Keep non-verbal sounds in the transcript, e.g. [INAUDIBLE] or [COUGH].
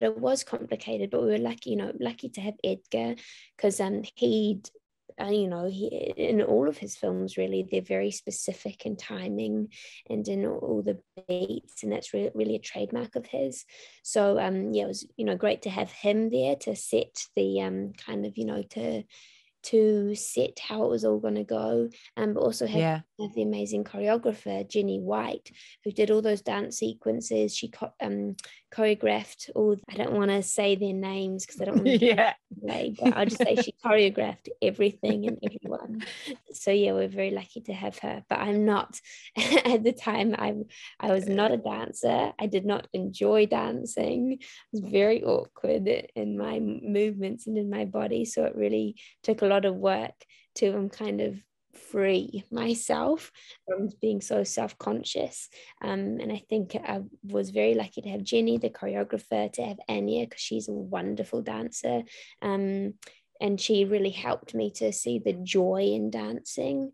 it was complicated, but we were lucky, you know, lucky to have Edgar because um he'd uh, you know he in all of his films really they're very specific in timing and in all the beats and that's really, really a trademark of his. So um yeah it was you know great to have him there to set the um kind of you know to to set how it was all going to go um, but also have, yeah. have, the amazing choreographer Jenny White who did all those dance sequences. She co- um, choreographed all I don't want to say their names because I don't want to [LAUGHS] yeah away, but I'll just say she choreographed everything and everyone. So yeah we're very lucky to have her but I'm not [LAUGHS] at the time I I was not a dancer. I did not enjoy dancing. It was very awkward in my movements and in my body so it really took a lot of work to um, kind of free myself from being so self-conscious. Um, and I think I was very lucky to have Jenny the choreographer to have Anya because she's a wonderful dancer. Um, and she really helped me to see the joy in dancing